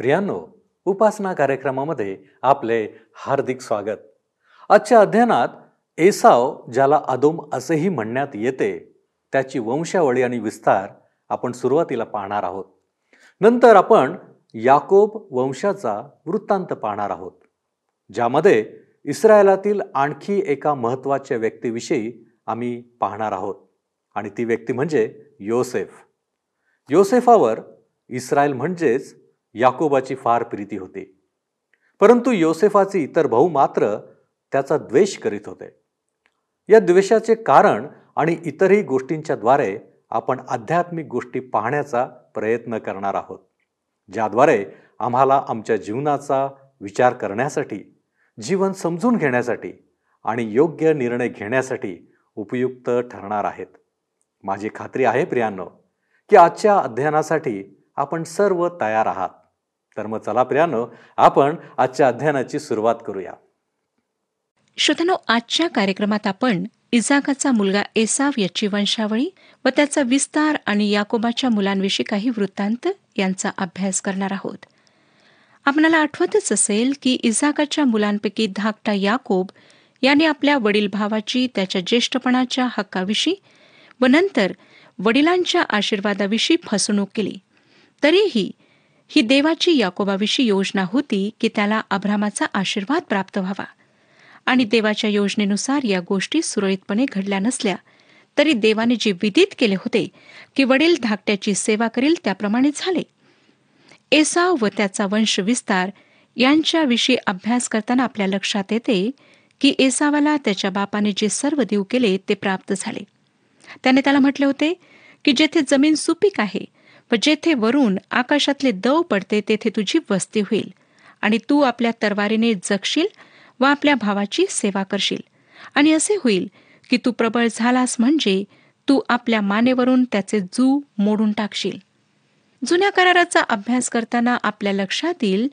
प्रियांनो उपासना कार्यक्रमामध्ये आपले हार्दिक स्वागत. आजच्या अध्ययनात एसाव ज्याला अदोम असेही म्हणण्यात येते त्याची वंशावळी आणि विस्तार आपण सुरुवातीला पाहणार आहोत. नंतर आपण याकोब वंशाचा वृत्तांत पाहणार आहोत ज्यामध्ये इस्रायलातील आणखी एका महत्त्वाच्या व्यक्तीविषयी आम्ही पाहणार आहोत आणि ती व्यक्ती म्हणजे योसेफ. योसेफावर इस्रायल म्हणजेच याकोबाची फार प्रीती होती. परंतु योसेफाचे इतर भाऊ मात्र त्याचा द्वेष करीत होते. या द्वेषाचे कारण आणि इतरही गोष्टींच्या द्वारे आपण आध्यात्मिक गोष्टी पाहण्याचा प्रयत्न करणार आहोत ज्याद्वारे आम्हाला आमच्या जीवनाचा विचार करण्यासाठी जीवन समजून घेण्यासाठी आणि योग्य निर्णय घेण्यासाठी उपयुक्त ठरणार आहेत. माझी खात्री आहे प्रियांनो की आजच्या अध्ययनासाठी आपण सर्व तयार आहात. तर मग चला प्रियानो आपण आजच्या अध्ययनाची सुरुवात करूया. श्रोतनो आजच्या कार्यक्रमात आपण इजाकाचा मुलगा एसाव याची वंशावळी व त्याचा विस्तार आणि याकोबाच्या मुलांविषयी काही वृत्तांत यांचा अभ्यास करणार आहोत. आपणाला आठवतच असेल की इजाकाच्या मुलांपैकी धाकटा याकोब याने आपल्या वडील भावाची त्याच्या ज्येष्ठपणाच्या हक्काविषयी व नंतर वडिलांच्या आशीर्वादाविषयी फसवणूक केली. तरीही ही देवाची याकोबाविषयी योजना होती की त्याला अब्रामाचा आशीर्वाद प्राप्त व्हावा. आणि देवाच्या योजनेनुसार या गोष्टी सुरळीतपणे घडल्या नसल्या तरी देवाने जे विदित केले होते की वडील धाकट्याची सेवा करील त्याप्रमाणे झाले. एसाव व त्याचा वंश विस्तार यांच्याविषयी अभ्यास करताना आपल्या लक्षात येते की एसावाला त्याच्या बापाने जे सर्व देऊ केले ते प्राप्त झाले. त्याने त्याला म्हटले होते की जेथे जमीन सुपीक आहे व जेथे वरून आकाशातले दव पडते तेथे तुझी वस्ती होईल. आणि तू आपल्या तरवारीने जगशील व आपल्या भावाची सेवा करशील. आणि असे होईल की तू प्रबळ झालास म्हणजे तू आपल्या मानेवरून त्याचे जू मोडून टाकशील. जुन्या कराराचा अभ्यास करताना आपल्या लक्षात येईल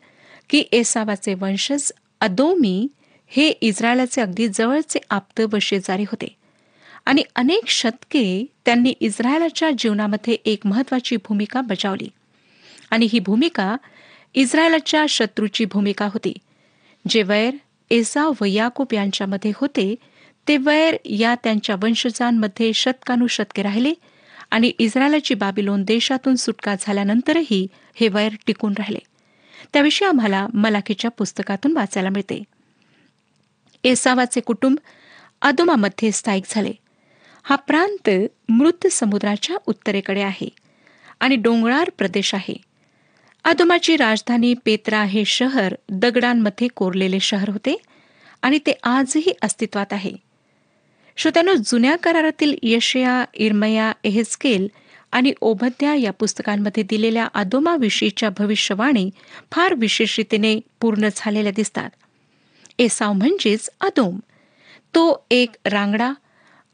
की एसावाचे वंशज अदोमी हे इस्रायलाचे अगदी जवळचे आप्त व शेजारी होते. आणि अनेक शतके त्यांनी इस्रायलाच्या जीवनामध्ये एक महत्वाची भूमिका बजावली. आणि ही भूमिका इस्रायलाच्या शत्रूची भूमिका होती. जे वैर एसाव व याकूब यांच्यामध्ये होते ते वैर या त्यांच्या वंशजांमध्ये शतकानुशतके राहिले आणि इस्रायलाची बाबिलोन देशातून सुटका झाल्यानंतरही हे वैर टिकून राहिले. त्याविषयी आम्हाला मलाखीच्या पुस्तकातून वाचायला मिळते. एसावाचे कुटुंब अदोमामध्ये स्थायिक झाले. हा प्रांत मृत समुद्राच्या उत्तरेकडे आहे आणि डोंगराळ प्रदेश आहे. आदोमाची राजधानी पेत्रा हे शहर दगडांमध्ये कोरलेले शहर होते आणि ते आजही अस्तित्वात आहे. श्रोत्यानो जुन्या करारातील यशया इरमया एहेस्केल आणि ओभद्या या पुस्तकांमध्ये दिलेल्या आदोमाविषयीच्या भविष्यवाणी फार विशेषतेने पूर्ण झालेल्या दिसतात. एसाव म्हणजेच अदोम. तो एक रांगडा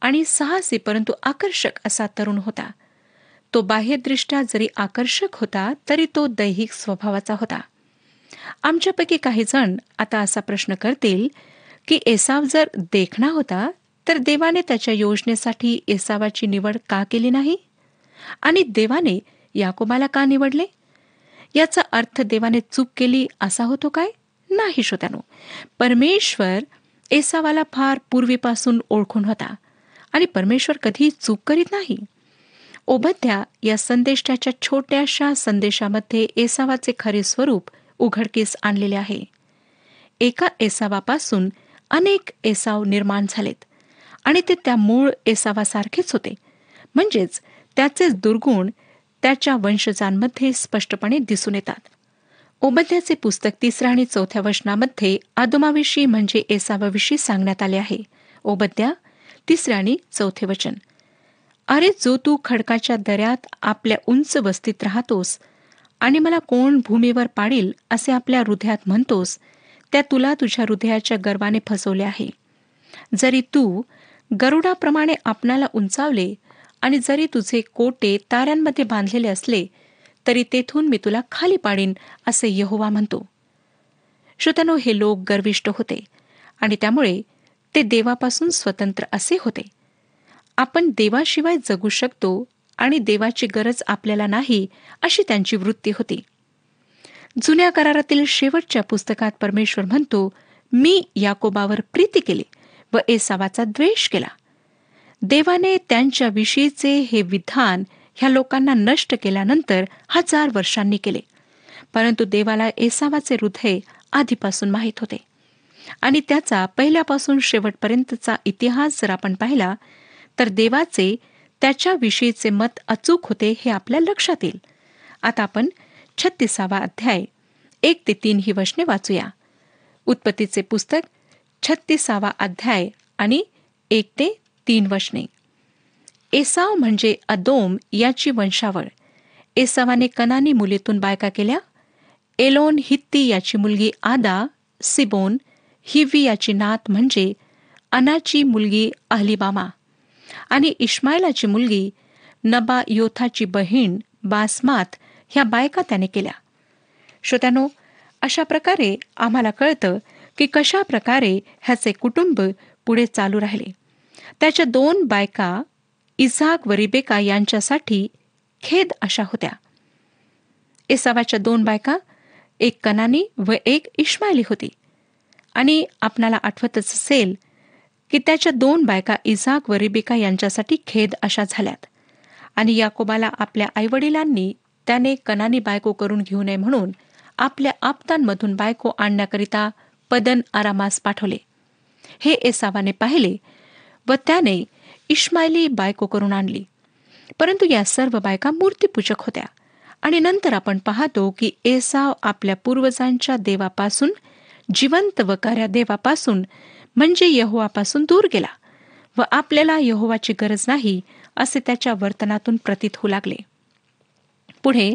आणि साहसी परंतु आकर्षक असा तरुण होता. तो बाह्यदृष्ट्या जरी आकर्षक होता तरी तो दैहिक स्वभावाचा होता. आमच्यापैकी काही जण आता असा प्रश्न करतील की एसाव जर देखणा होता तर देवाने त्याच्या योजनेसाठी एसावाची निवड का केली नाही? आणि देवाने याकोबाला का निवडले? याचा अर्थ देवाने चूक केली असा होतो काय? नाही श्रोत्यानो. परमेश्वर एसावाला फार पूर्वीपासून ओळखून होता. आणि परमेश्वर कधी चूक करीत नाही. ओबद्या या संदेशाच्या छोट्याशा संदेशामध्ये एसावाचे खरे स्वरूप उघडकीस आणलेले आहे. एका एसावापासून अनेक एसाव निर्माण झालेत आणि ते त्या मूळ एसावासारखेच होते. म्हणजेच त्याचे दुर्गुण त्याच्या वंशजांमध्ये स्पष्टपणे दिसून येतात. ओबद्याचे पुस्तक तिसऱ्या आणि चौथ्या वचनामध्ये आदमाविषयी म्हणजे एसावाविषयी सांगण्यात आले आहे. ओबद्या तिसरे आणि चौथे वचन. अरे जो तू खडकाच्या दऱ्यात आपल्या उंच वस्तीत राहतोस आणि मला कोण भूमीवर पाडील असे आपल्या हृदयात म्हणतोस त्या तुला तुझ्या हृदयाच्या गर्वाने फसवले आहे. जरी तू गरुडाप्रमाणे आपणाला उंचावले आणि जरी तुझे कोटे ताऱ्यांमध्ये बांधलेले असले तरी तेथून मी तुला खाली पाडीन असे यहोवा म्हणतो. श्रोतनो हे लोक गर्विष्ट होते आणि त्यामुळे ते देवापासून स्वतंत्र असे होते. आपण देवाशिवाय जगू शकतो आणि देवाची गरज आपल्याला नाही अशी त्यांची वृत्ती होती. जुन्या करारातील शेवटच्या पुस्तकात परमेश्वर म्हणतो मी याकोबावर प्रीती केली व एसावाचा द्वेष केला. देवाने त्यांच्या विषयीचे हे विधान ह्या लोकांना नष्ट केल्यानंतर हजार वर्षांनी केले. परंतु देवाला एसावाचे हृदय आधीपासून माहीत होते. आणि त्याचा पहिल्यापासून शेवटपर्यंतचा इतिहास जर आपण पाहिला तर देवाचे त्याच्याविषयीचे मत अचूक होते हे आपल्या लक्षात येईल. आता आपण छत्तीसावा अध्याय एक ते तीन ही वचने वाचूया. उत्पत्तीचे पुस्तक छत्तीसावा अध्याय आणि एक ते तीन वचने. एसाव म्हणजे अदोम याची वंशावळ. एसावाने कनानी मुलीतून बायका केल्या. एलोन हित्ती याची मुलगी आदा सिबोन हिवी याची नात म्हणजे अनाची मुलगी अहलिबामा आणि इश्मायलाची मुलगी नबा योथाची बहीण बासमात ह्या बायका त्याने केल्या. श्रोत्यानो अशा प्रकारे आम्हाला कळतं की कशा प्रकारे ह्याचे कुटुंब पुढे चालू राहिले. त्याच्या दोन बायका इझाक व रिबेका यांच्यासाठी खेद अशा होत्या. एसावाच्या दोन बायका एक कनानी व एक इश्मायली होती. आणि आपणाला आठवतच असेल की त्याच्या दोन बायका इजाक व रिबिका यांच्यासाठी खेद अशा झाल्यात. आणि याकोबाला आपल्या आईवडिलांनी त्याने कनानी बायको करून घेऊ नये म्हणून आपल्या आपतांमधून बायको आणण्याकरिता पदन आरामास पाठवले. हे एसावाने पाहिले व त्याने इश्माईली बायको करून आणली. परंतु या सर्व बायका मूर्तीपूजक होत्या. आणि नंतर आपण पाहतो की एसाव आपल्या पूर्वजांच्या देवापासून जिवंत व कार्या देवापासून म्हणजे यहोवापासून दूर गेला व आपल्याला यहोवाची गरज नाही असे त्याच्या वर्तनातून प्रतीत होऊ लागले. पुढे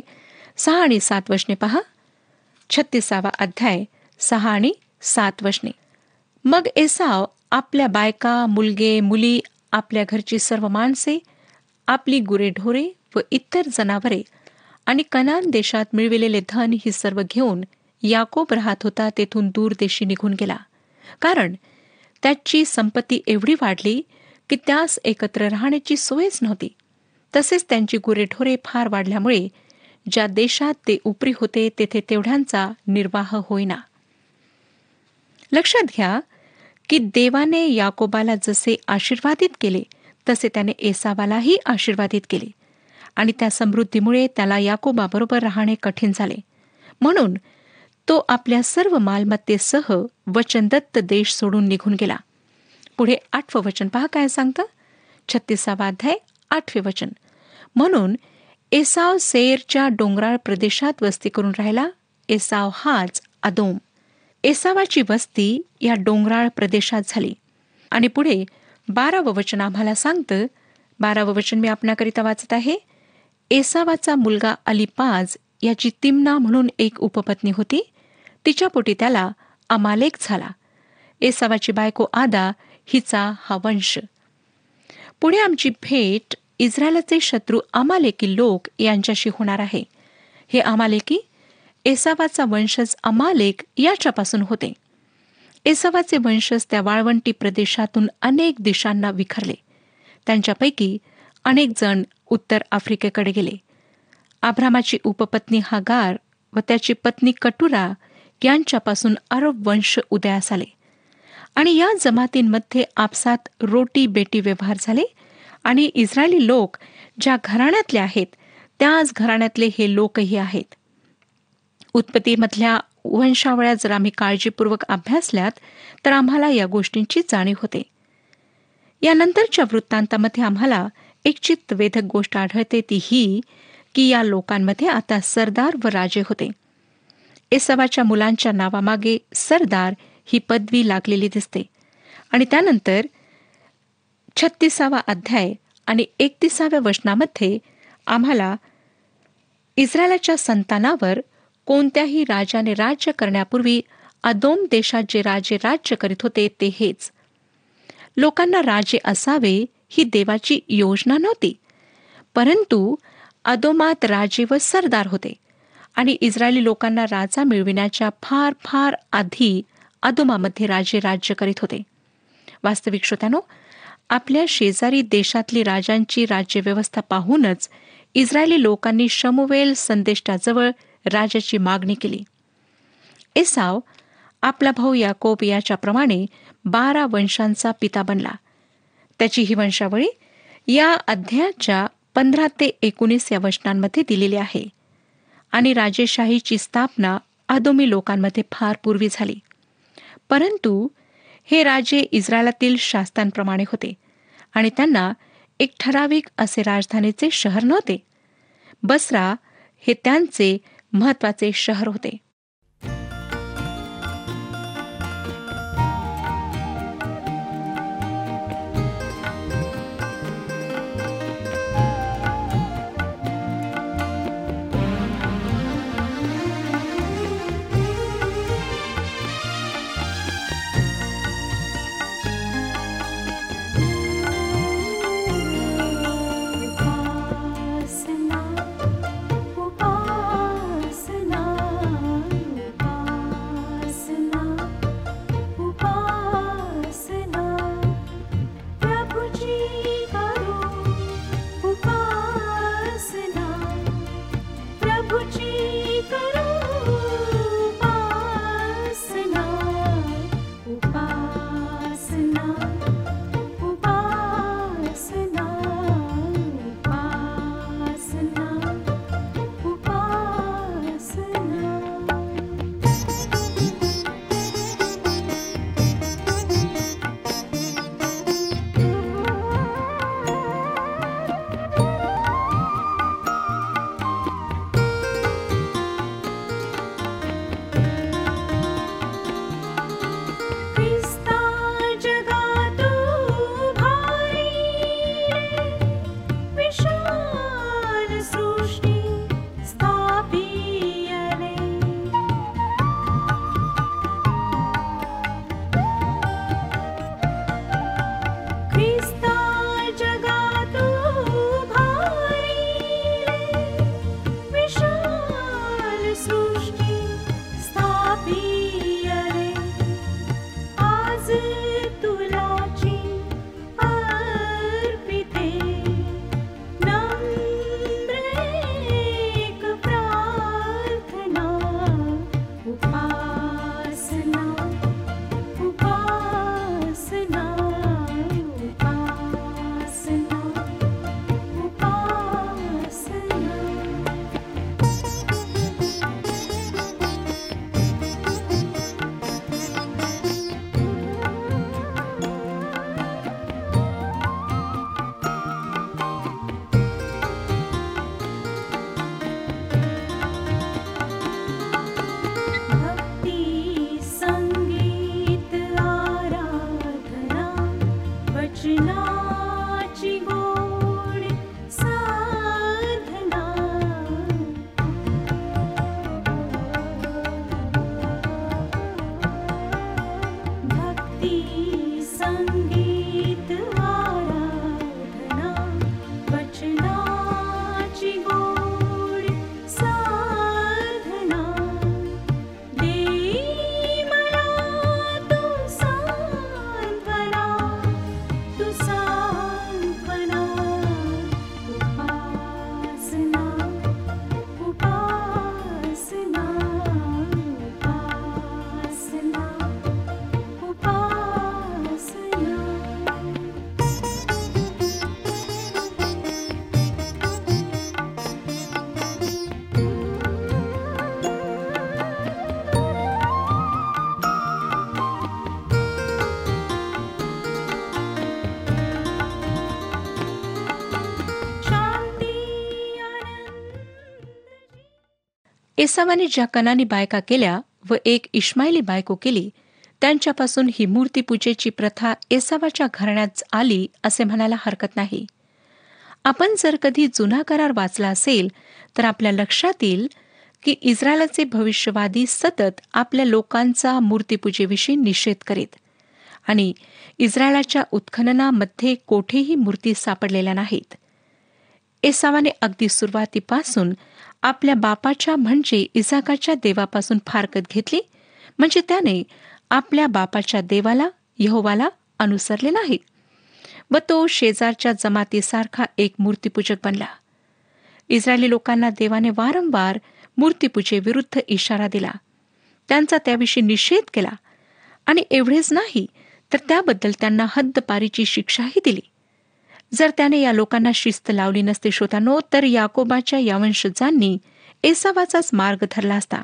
सहा आणि सात वशने पहा. छत्तीसावा अध्याय सहा आणि सात वशने मग एसाव आपल्या बायका मुलगे मुली आपल्या घरची सर्व माणसे आपली गुरेढोरे व इतर जनावरे आणि कनान देशात मिळविलेले धन ही सर्व घेऊन याकोब राहत होता तेथून दूर देशी निघून गेला. कारण त्याची संपत्ती एवढी वाढली की त्यास एकत्र राहण्याची सोयच नव्हती. तसेच त्यांची गुरेढोरे फार वाढल्यामुळे ज्या देशात ते उपरी होते तेथे तेवढ्यांचा निर्वाह होईना. लक्षात घ्या की देवाने याकोबाला जसे आशीर्वादित केले तसे त्याने एसावालाही आशीर्वादित केले. आणि त्या समृद्धीमुळे त्याला याकोबाबरोबर राहणे कठीण झाले. म्हणून तो आपल्या सर्व मालमत्तेसह वचनदत्त देश सोडून निघून गेला. पुढे आठवं वचन पहा काय सांगतं? छत्तीसावाध्याय आठवे वचन. म्हणून एसाव सेरच्या डोंगराळ प्रदेशात वस्ती करून राहिला. एसाव हाच अदोम. एसावाची वस्ती या डोंगराळ प्रदेशात झाली. आणि पुढे बारावं वचन आम्हाला सांगतं. बारावं वचन मी आपणाकरिता वाचत आहे. एसावाचा मुलगा अलिपाज याची तिमना म्हणून एक उपपत्नी होती. तिच्या पोटी त्याला अमालेक झाला. एसावाची बायको आदा हिचा हा वंश. पुढे आमची भेट इस्रायलाचे शत्रू अमालेकी लोक यांच्याशी होणार आहे. हे अमालेकी एसावाचा वंशज अमालेक याच्यापासून होते. एसावाचे वंशज त्या वाळवंटी प्रदेशातून अनेक दिशांना विखरले. त्यांच्यापैकी अनेक जण उत्तर आफ्रिकेकडे गेले. आभ्रामाची उपपत्नी हागार व त्याची पत्नी कटुरा यांच्यापासून अरब वंश उदयास आले. आणि या जमातींमध्ये आपसात रोटी बेटी व्यवहार झाले आणि इस्रायली लोक ज्या घराण्यातले आहेत त्याच घराण्यातले हे लोकही आहेत. उत्पत्तीमधल्या वंशावळ्या जर आम्ही काळजीपूर्वक अभ्यासल्यात तर आम्हाला या गोष्टींची जाणीव होते. यानंतरच्या वृत्तांतामध्ये आम्हाला एक चित्तवेधक गोष्ट आढळते ती ही की या लोकांमध्ये आता सरदार व राजे होते. एसावाच्या मुलांच्या नावामागे सरदार ही पदवी लागलेली दिसते. आणि त्यानंतर छत्तीसावा अध्याय आणि एकतीसाव्या वचनामध्ये आम्हाला इस्रायलाच्या संतानावर कोणत्याही राजाने राज्य करण्यापूर्वी अदोम देशात जे राजे राज्य करीत होते ते हेच. लोकांना राजे असावे ही देवाची योजना नव्हती. परंतु अदोमात राजे व सरदार होते. आणि इस्रायली लोकांना राजा मिळविण्याच्या फार फार आधी अदोमामध्ये राजे राज्य करीत होते. वास्तविक श्रोत्यानो आपल्या शेजारी देशातली राजांची राज्यव्यवस्था पाहूनच इस्रायली लोकांनी शमुवेल संदेष्टाजवळ राजाची मागणी केली. एसाव आपला भाऊ याकोब याच्याप्रमाणे बारा वंशांचा पिता बनला. त्याची ही वंशावळी या अध्यायाच्या पंधरा ते एकोणीस या वचनांमध्ये दिलेली आहे. आणि राजेशाहीची स्थापना आदोमी लोकांमध्ये फार पूर्वी झाली. परंतु हे राजे इस्रायलातील शास्त्रांप्रमाणे होते आणि त्यांना एक ठराविक असे राजधानीचे शहर नव्हते. बसरा हे त्यांचे महत्त्वाचे शहर होते. एसावाने ज्या कनानी बायका केल्या व एक इश्माईली बायको केली त्यांच्यापासून ही मूर्तीपूजेची प्रथा एसावाच्या घराण्यात आली असे म्हणायला हरकत नाही. आपण जर कधी जुना करार वाचला असेल तर आपल्या लक्षात येईल की इस्रायलाचे भविष्यवादी सतत आपल्या लोकांचा मूर्तीपूजेविषयी निषेध करीत आणि इस्रायलाच्या उत्खननामध्ये कोठेही मूर्ती सापडलेल्या नाहीत. एसावाने अगदी सुरुवातीपासून आपल्या बापाच्या म्हणजे इसाकाच्या देवापासून फारकत घेतली म्हणजे त्याने आपल्या बापाच्या देवाला यहोवाला अनुसरले नाही व तो शेजारच्या जमातीसारखा एक मूर्तीपूजक बनला. इस्रायली लोकांना देवाने वारंवार मूर्तीपूजेविरुद्ध इशारा दिला. त्यांचा त्याविषयी निषेध केला. आणि एवढेच नाही तर त्याबद्दल त्यांना हद्दपारीची शिक्षाही दिली. जर त्याने या लोकांना शिस्त लावली नसते श्रोतानो तर याकोबाच्या या वंशजांनी एसावाचाच मार्ग धरला असता.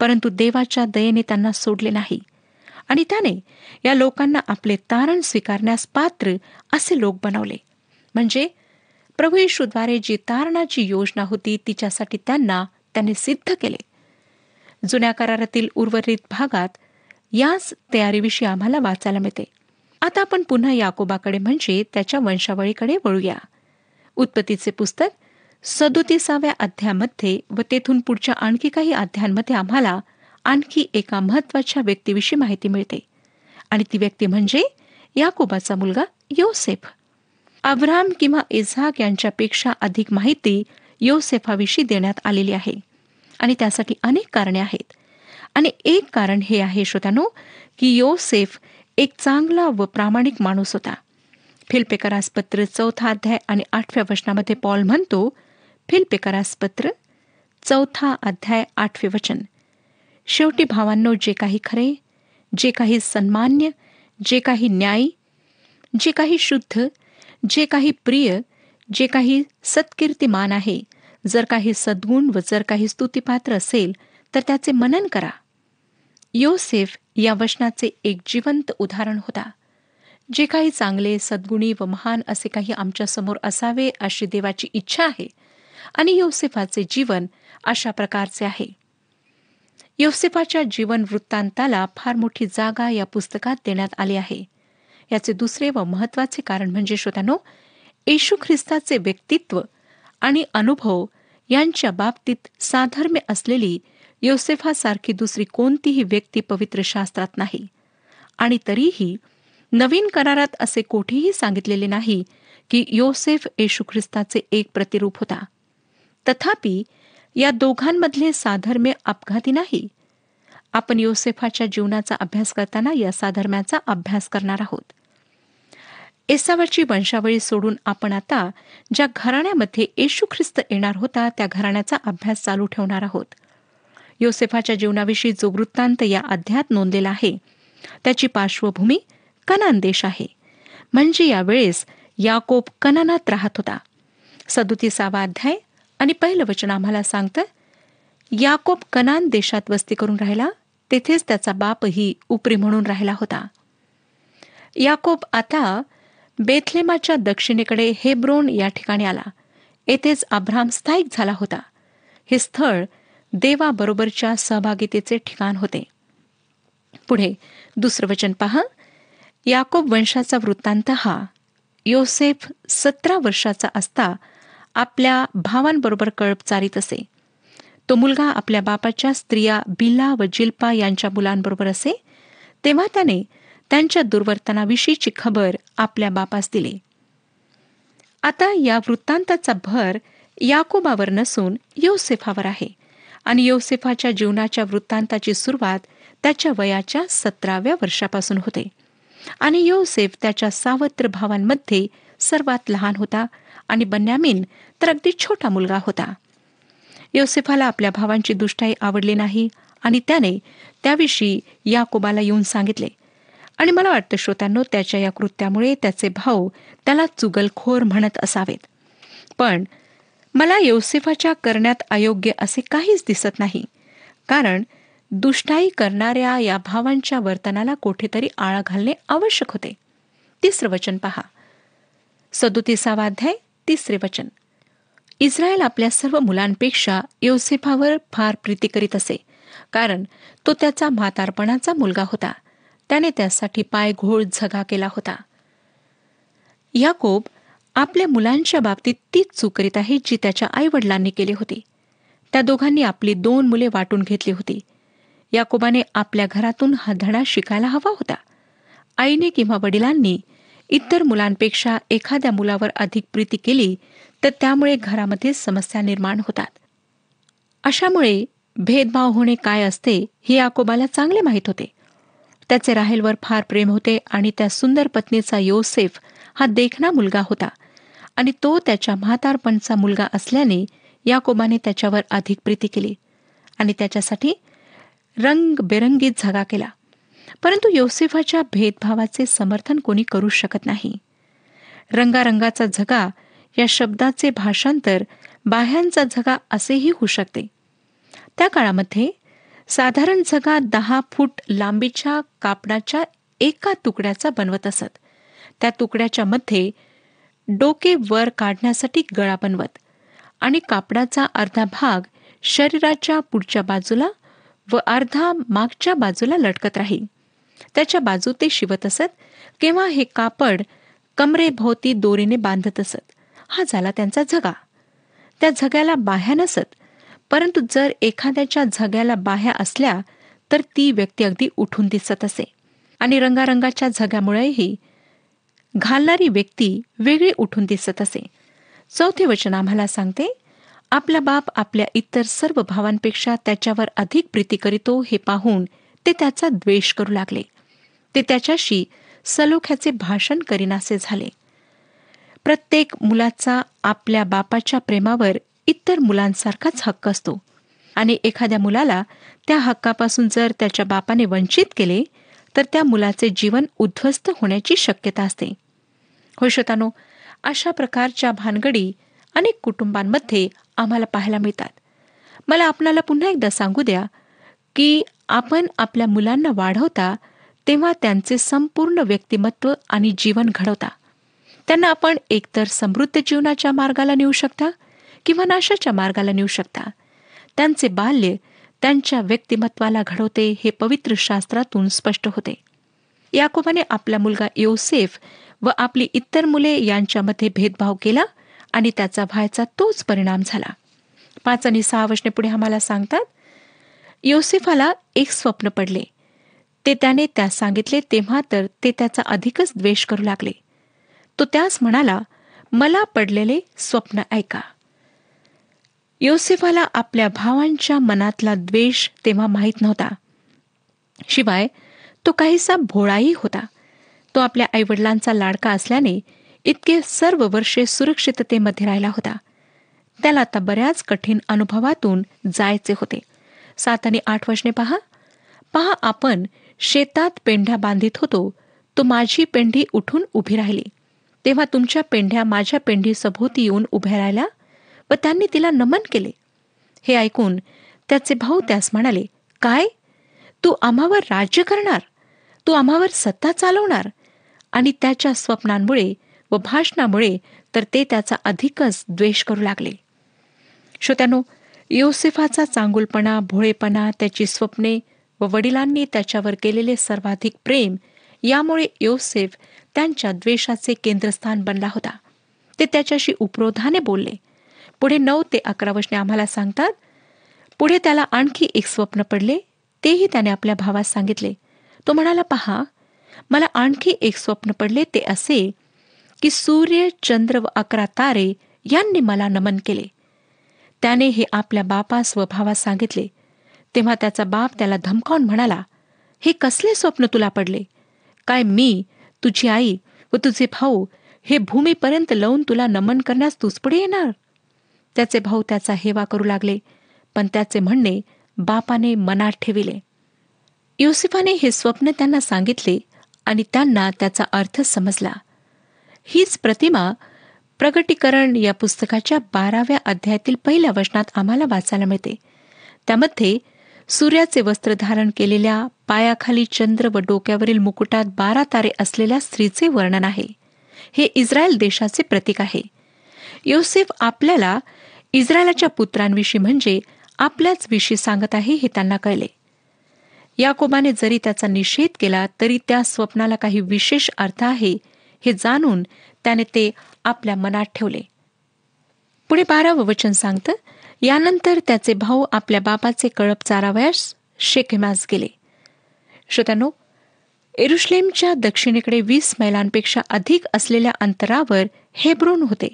परंतु देवाच्या दयेने त्यांना सोडले नाही. आणि त्याने या लोकांना आपले तारण स्वीकारण्यास पात्र असे लोक बनवले. म्हणजे प्रभू येशूद्वारे जी तारणाची योजना होती तिच्यासाठी त्यांना त्याने सिद्ध केले. जुन्या करारातील उर्वरित भागात याच तयारीविषयी आम्हाला वाचायला मिळते. आता आपण पुन्हा याकोबाकडे म्हणजे त्याच्या वंशावळीकडे वळूया. उत्पत्तीचे पुस्तक सदोतीसाव्या अध्यायामध्ये व तेथून पुढच्या आणखी काही अध्यायांमध्ये आम्हाला आणखी एका महत्त्वाच्या व्यक्तीविषयी माहिती मिळते. आणि ती व्यक्ती म्हणजे याकोबाचा मुलगा योसेफ. अब्राम किंवा इझाक यांच्यापेक्षा अधिक माहिती योसेफाविषयी देण्यात आलेली आहे. आणि त्यासाठी अनेक कारणे आहेत. आणि एक कारण हे आहे श्रोत्यानो की योसेफ एक चांगला व प्रामाणिक माणूस होता. फिल्पेकरास पत्र चौथा अध्याय आणि आठव्या वचनामध्ये पॉल म्हणतो फिल्पेकरास पत्र चौथा अध्याय आठवे वचन. शेवटी भावांनो जे काही खरे जे काही सन्मान्य जे काही न्यायी जे काही शुद्ध जे काही प्रिय जे काही सत्कीर्तिमान आहे जर काही सद्गुण व जर काही स्तुतिपात्र असेल तर त्याचे मनन करा. योसेफ या वचनाचे एक जिवंत उदाहरण होता. जे काही चांगले सद्गुणी व महान असे काही आमच्यासमोर असावे अशी देवाची इच्छा आहे आणि योसेफाचे जीवन अशा प्रकारचे आहे. योसेफाच्या जीवन वृत्तांताला फार मोठी जागा या पुस्तकात देण्यात आली आहे. याचे दुसरे व महत्त्वाचे कारण म्हणजे श्रोत्यानो येशू ख्रिस्ताचे व्यक्तित्व आणि अनुभव यांच्या बाबतीत साधर्म्य असलेली योसेफासारखी दुसरी कोणतीही व्यक्ती पवित्र शास्त्रात नाही. आणि तरीही नवीन करारात असे कोठेही सांगितलेले नाही की योसेफ येशू ख्रिस्ताचे एक प्रतिरूप होता. तथापि या दोघांमधले साधर्म्य अपघाती नाही. आपण योसेफाच्या जीवनाचा अभ्यास करताना या साधर्म्याचा अभ्यास करणार आहोत. एसावाची वंशावळी सोडून आपण आता ज्या घराण्यामध्ये येशू ख्रिस्त येणार होता त्या घराण्याचा अभ्यास चालू ठेवणार आहोत. योसेफाच्या जीवनाविषयी जो वृत्तांत या अध्यायात नोंदलेला आहे त्याची पार्श्वभूमी कनान देश आहे. म्हणजे यावेळेस याकोब कनानात राहत होता. सदुतीसावा अध्याय आणि पहिलं वचन आम्हाला सांगतं याकोब कनान देशात वस्ती करून राहिला तेथेच त्याचा बापही उपरी म्हणून राहिला होता. याकोब आता बेथलेमाच्या दक्षिणेकडे हेब्रोन या ठिकाणी आला. येथेच अब्राम स्थायिक झाला होता. हे स्थळ देवाबरोबरच्या सहभागितेचे ठिकाण होते. पुढे दुसरं वचन पहा. याकोब वंशाचा वृत्तांत हा. योसेफ सतरा वर्षाचा असता आपल्या भावांबरोबर कळप चारित असे. तो मुलगा आपल्या बापाच्या स्त्रिया बिला व जिल्पा यांच्या मुलांबरोबर असे. तेव्हा त्याने त्यांच्या दुर्वर्तनाविषयीची खबर आपल्या बापास दिली. आता या वृत्तांताचा भर याकोबावर नसून योसेफावर आहे. आणि योसेफाच्या जीवनाच्या वृत्तांताची सुरुवात त्याच्या वयाच्या सतराव्या वर्षापासून होते. आणि योसेफ त्याच्या सावत्र भावांमध्ये सर्वात लहान होता आणि बन्यामीन तर अगदी छोटा मुलगा होता. योसेफाला आपल्या भावांची दुष्टाई आवडली नाही आणि त्याने त्याविषयी याकोबाला येऊन सांगितले. आणि मला वाटतं श्रोत्यांनो त्याच्या या कृत्यामुळे त्याचे भाऊ त्याला चुगलखोर म्हणत असावेत. पण मला योसेफाच्या करण्यात अयोग्य असे काहीच दिसत नाही. कारण दुष्टाई करणाऱ्या या भावांच्या वर्तनाला कोठेतरी आळा घालणे आवश्यक होते. तिसरं वचन पहा. सदोतीसावाध्याय तिसरे वचन. इस्रायल आपल्या सर्व मुलांपेक्षा योसेफावर फार प्रीती करीत असे. कारण तो त्याचा म्हातारपणाचा मुलगा होता. त्याने त्यासाठी पायघोळ झगा केला होता. याकोब आपल्या मुलांच्या बाबतीत तीच चूक करीत आहे जी त्याच्या आईवडिलांनी केली होती. त्या दोघांनी आपली दोन मुले वाटून घेतली होती. याकोबाने आपल्या घरातून हा धडा शिकायला हवा होता. आईने किंवा वडिलांनी इतर मुलांपेक्षा एखाद्या मुलावर अधिक प्रीती केली तर त्यामुळे घरामध्ये समस्या निर्माण होतात. अशामुळे भेदभाव होणे काय असते हे याकोबाला चांगले माहीत होते. त्याचे राहेलवर फार प्रेम होते आणि त्या सुंदर पत्नीचा योसेफ हा देखणा मुलगा होता. आणि तो त्याच्या म्हातारपणचा मुलगा असल्याने याकोबाने त्याच्यावर अधिक प्रीती केली आणि त्याच्यासाठी रंगबेरंगीत झगा केला. परंतु योसेफाच्या भेदभावाचे समर्थन कोणी करू शकत नाही. रंगारंगाचा झगा या शब्दाचे भाषांतर बाह्यांचा झगा असेही होऊ शकते. त्या काळामध्ये साधारण झगा दहा फूट लांबीच्या कापडाच्या एका तुकड्याचा बनवत असत. त्या तुकड्याच्या मध्ये डोके वर काढण्यासाठी गळा बनवत आणि कापडाचा अर्धा भाग शरीराच्या पुढच्या बाजूला व अर्धा मागच्या बाजूला लटकत राही त्याच्या बाजू ते शिवत असत किंवा हे कापड कमरेभोवती दोरीने बांधत असत हा झाला त्यांचा झगा. त्या झग्याला बाह्या नसत परंतु जर एखाद्याच्या झग्याला बाह्या असल्या तर ती व्यक्ती अगदी उठून दिसत असे. आणि रंगारंगाच्या झग्यामुळेही घालणारी व्यक्ती वेगळी उठून दिसत असे. चौथे वचन आम्हाला सांगते आपला बाप आपल्या इतर सर्व भावांपेक्षा त्याच्यावर अधिक प्रीती करीतो हे पाहून ते त्याचा द्वेष करू लागले. ते त्याच्याशी सलोख्याचे भाषण करीनासे झाले. प्रत्येक मुलाचा आपल्या बापाच्या प्रेमावर इतर मुलांसारखाच हक्क असतो. आणि एखाद्या मुलाला त्या हक्कापासून जर त्याच्या बापाने वंचित केले तर त्या मुलाचे जीवन उद्ध्वस्त होण्याची शक्यता असते. होय श्रोतानो अशा प्रकारच्या भानगडी अनेक कुटुंबांमध्ये आम्हाला पाहायला मिळतात. मला आपणाला पुन्हा एकदा सांगू द्या की आपण आपल्या मुलांना वाढवता तेव्हा त्यांचे संपूर्ण व्यक्तिमत्व आणि जीवन घडवता. त्यांना आपण एकतर समृद्ध जीवनाच्या मार्गाला नेऊ शकता किंवा नाशाच्या मार्गाला नेऊ शकता. त्यांचे बाल्य त्यांच्या व्यक्तिमत्वाला घडवते हे पवित्र शास्त्रातून स्पष्ट होते. याकोबाने आपला मुलगा योसेफ व आपली इतर मुले यांच्यामध्ये भेदभाव केला आणि त्याचा व्हायचा तोच परिणाम झाला. पाच आणि सहा वचने पुढे आम्हाला सांगतात योसेफाला एक स्वप्न पडले. ते त्याने त्यास सांगितले तेव्हा तर ते त्याचा अधिकच द्वेष करू लागले. तो त्यास म्हणाला मला पडलेले स्वप्न ऐका. योसेफाला आपल्या भावांच्या मनातला द्वेष तेव्हा माहीत नव्हता. शिवाय तो काहीसा भोळाही होता. तो आपल्या आईवडिलांचा लाडका असल्याने इतके सर्व वर्षे सुरक्षिततेमध्ये राहिला होता. त्याला आता बऱ्याच कठीण अनुभवातून जायचे होते. सात आणि आठ वचने पहा. पहा आपण शेतात पेंढ्या बांधित होतो तो माझी पेंढी उठून उभी राहिली. तेव्हा तुमच्या पेंढ्या माझ्या पेंढी सभोवती येऊन उभ्या राहिल्या व त्यांनी तिला नमन केले. हे ऐकून त्याचे भाऊ त्यास म्हणाले काय? तू आम्हावर राज्य करणार? तू आम्हावर सत्ता चालवणार? आणि त्याच्या स्वप्नांमुळे व भाषणामुळे तर ते त्याचा अधिकच द्वेष करू लागले. श्रोत्यानो योसेफाचा चांगुलपणा भोळेपणा त्याची स्वप्ने व वडिलांनी त्याच्यावर केलेले सर्वाधिक प्रेम यामुळे योसेफ त्यांच्या द्वेषाचे केंद्रस्थान बनला होता. ते त्याच्याशी उपरोधाने बोलले. पुढे नऊ ते अकरा वशने आम्हाला सांगतात पुढे त्याला आणखी एक स्वप्न पडले तेही त्याने आपल्या भावास सांगितले. तो म्हणाला पहा मला आणखी एक स्वप्न पडले ते असे की सूर्य चंद्र व अकरा तारे यांनी मला नमन केले. त्याने हे आपल्या बापा स्वभावास सांगितले. तेव्हा त्याचा बाप त्याला धमकावून म्हणाला हे कसले स्वप्न तुला पडले? काय मी तुझी आई व तुझे भाऊ हे भूमीपर्यंत लावून तुला नमन करण्यास तूच पुढे येणार? त्याचे भाऊ त्याचा हेवा करू लागले पण त्याचे म्हणणे बापाने मनात ठेविले. युसिफाने हे स्वप्न त्यांना सांगितले आणि त्यांना त्याचा अर्थ समजला. हीच प्रतिमा प्रगटीकरण या पुस्तकाच्या बाराव्या अध्यायातील पहिल्या वचनात आम्हाला वाचायला मिळते. त्यामध्ये सूर्याचे वस्त्र धारण केलेल्या पायाखाली चंद्र व डोक्यावरील मुकुटात बारा तारे असलेल्या स्त्रीचे वर्णन आहे. हे इस्रायल देशाचे प्रतीक आहे. योसेफ आपल्याला इस्रायलाच्या पुत्रांविषयी म्हणजे आपल्याच विषयी सांगत आहे हे त्यांना कळले. याकोबाने जरी त्याचा निषेध केला तरी त्या स्वप्नाला काही विशेष अर्थ आहे हे जाणून त्याने ते आपल्या मनात ठेवले. पुढे बारावं वचन सांगतं यानंतर त्याचे भाऊ आपल्या बापाचे कळप चारावयास शेखेमास गेले. श्रोत्यानो एरुश्लेमच्या दक्षिणेकडे वीस मैलांपेक्षा अधिक असलेल्या अंतरावर हेब्रोन होते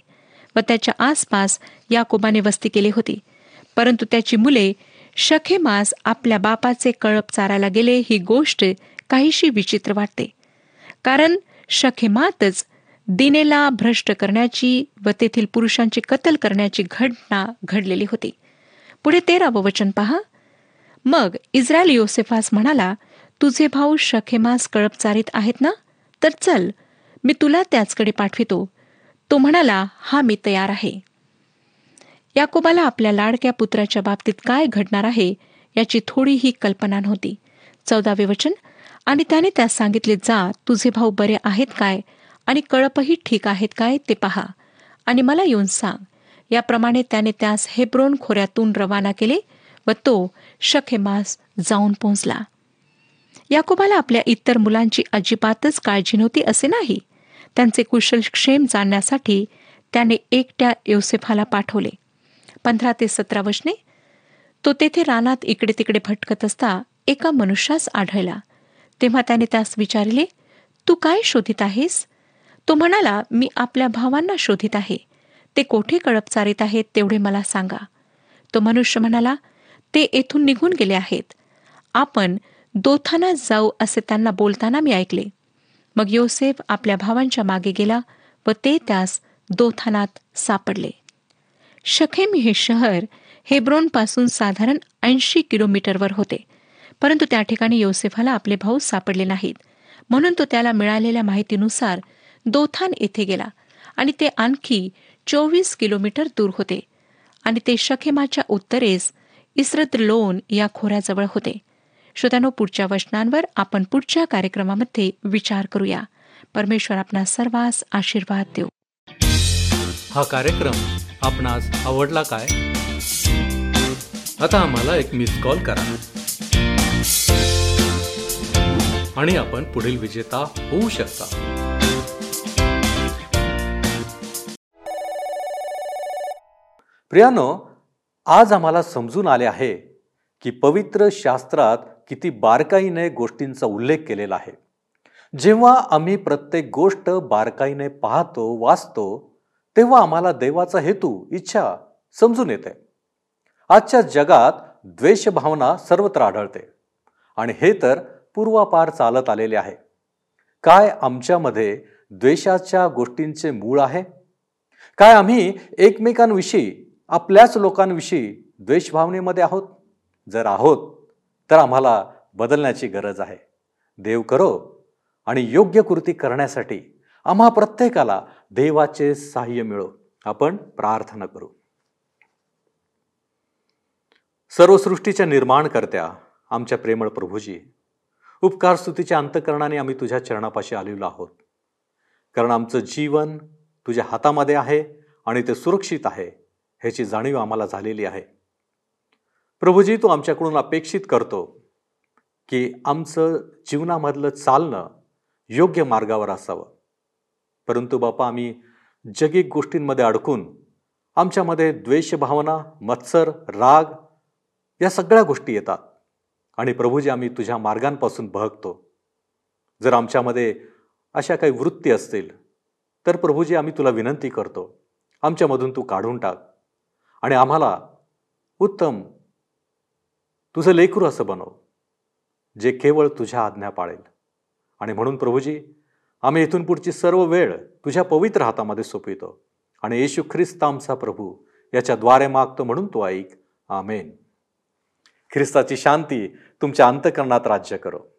व त्याच्या आसपास याकोबाने वस्ती केली होती. परंतु त्याची मुले शखेमास आपल्या बापाचे कळप चारायला गेले ही गोष्ट काहीशी विचित्र वाटते. कारण शखेमातच दिनेला भ्रष्ट करण्याची व तेथील पुरुषांची कत्तल करण्याची घटना घडलेली होती. पुढे तेरावं वचन पहा. मग इस्रायल योसेफास म्हणाला तुझे भाऊ शखेमास कळप चारीत आहेत ना? तर चल मी तुला त्याचकडे पाठवितो. तो म्हणाला हा मी तयार आहे. याकोबाला आपल्या लाडक्या पुत्राच्या बाबतीत काय घडणार आहे याची थोडीही कल्पना नव्हती. चौदावे वचन आणि त्याने त्यास सांगितले जा तुझे भाऊ बरे आहेत काय? आणि कळपही ठीक आहेत काय ते पहा. आणि मला येऊन सांग. याप्रमाणे त्याने त्यास हेब्रोन खोऱ्यातून रवाना केले व तो शखेमास जाऊन पोहोचला. याकोबाला आपल्या इतर मुलांची अजिबातच काळजी नव्हती असे नाही. त्यांचे कुशलक्षेम जाणण्यासाठी त्याने एकट्या योसेफाला पाठवले. पंधरा ते सतरा वचने तो तेथे रानात इकडे तिकडे भटकत असता एका मनुष्यास आढळला. तेव्हा त्याने त्यास विचारले तू काय शोधित आहेस? तो म्हणाला मी आपल्या भावांना शोधित आहे. ते कोठे कळप चारित आहेत तेवढे मला सांगा. तो मनुष्य म्हणाला ते येथून निघून गेले आहेत. आपण दोथाना जाऊ असे त्यांना बोलताना मी ऐकले. मग योसेफ आपल्या भावांच्या मागे गेला व ते त्यास दोथानात सापडले. शखेम हे शहर हेब्रोनपासून साधारण ऐंशी किलोमीटरवर होते. परंतु त्या ठिकाणी योसेफाला आपले भाऊ सापडले नाहीत. म्हणून तो त्याला मिळालेल्या माहितीनुसार दोथान येथे गेला आणि ते आणखी चोवीस किलोमीटर दूर होते आणि ते शखेमाच्या उत्तरेस इस्रत लोन या खोऱ्याजवळ होते. श्रोत्यानो पुढच्या वचनांवर आपण पुढच्या कार्यक्रमामध्ये विचार करूया. परमेश्वर आपणा सर्वांस आशीर्वाद देऊ. हा कार्यक्रम आपणास आवडला काय? आता आम्हाला एक मिस कॉल करा. आणि आपण पुढील विजेता होऊ शकता. प्रियानो आज आम्हाला समजून आले आहे की पवित्र शास्त्रात किती बारकाईने गोष्टींचा उल्लेख केलेला आहे. जेव्हा आम्ही प्रत्येक गोष्ट बारकाईने पाहतो वाचतो तेव्हा आम्हाला देवाचा हेतू इच्छा समजून येते. आजच्या जगात द्वेषभावना सर्वत्र आढळते. आणि हे तर पूर्वापार चालत आलेले आहे. काय आमच्यामध्ये द्वेषाच्या गोष्टींचे मूळ आहे? काय आम्ही एकमेकांविषयी आपल्याच लोकांविषयी द्वेषभावनेमध्ये आहोत? जर आहोत तर आम्हाला बदलण्याची गरज आहे. देव करो आणि योग्य कृती करण्यासाठी आम्हा प्रत्येकाला देवाचे सहाय्य मिळो. आपण प्रार्थना करू. सर्व सृष्टीच्या निर्माणकर्त्या आमच्या प्रेमळ प्रभूजी उपकार स्तुतीच्या अंतकरणाने आम्ही तुझ्या चरणापाशी आलेलो आहोत. कारण आमचं जीवन तुझ्या हातामध्ये आहे आणि ते सुरक्षित आहे ह्याची जाणीव आम्हाला झालेली आहे. प्रभूजी तू आमच्याकडून अपेक्षित करतो की आमचं जीवनामधलं चालणं योग्य मार्गावर असावं. परंतु बापा आम्ही जगिक गोष्टींमध्ये अडकून आमच्यामध्ये द्वेषभावना मत्सर राग या सगळ्या गोष्टी येतात. आणि प्रभूजी आम्ही तुझ्या मार्गांपासून बहकतो. जर आमच्यामध्ये अशा काही वृत्ती असतील तर प्रभूजी आम्ही तुला विनंती करतो. आमच्यामधून तू काढून टाक. आणि आम्हाला उत्तम तुझं लेकरू असं बनव जे केवळ तुझ्या आज्ञा पाळेल. आणि म्हणून प्रभूजी आम्ही इथून पुढची सर्व वेळ तुझ्या पवित्र हातामध्ये सोपवितो. आणि येशू ख्रिस्त आमचा प्रभू याच्या द्वारे मागतो म्हणून तो ऐक. आमेन. ख्रिस्ताची शांती तुमच्या अंतकरणात राज्य करो.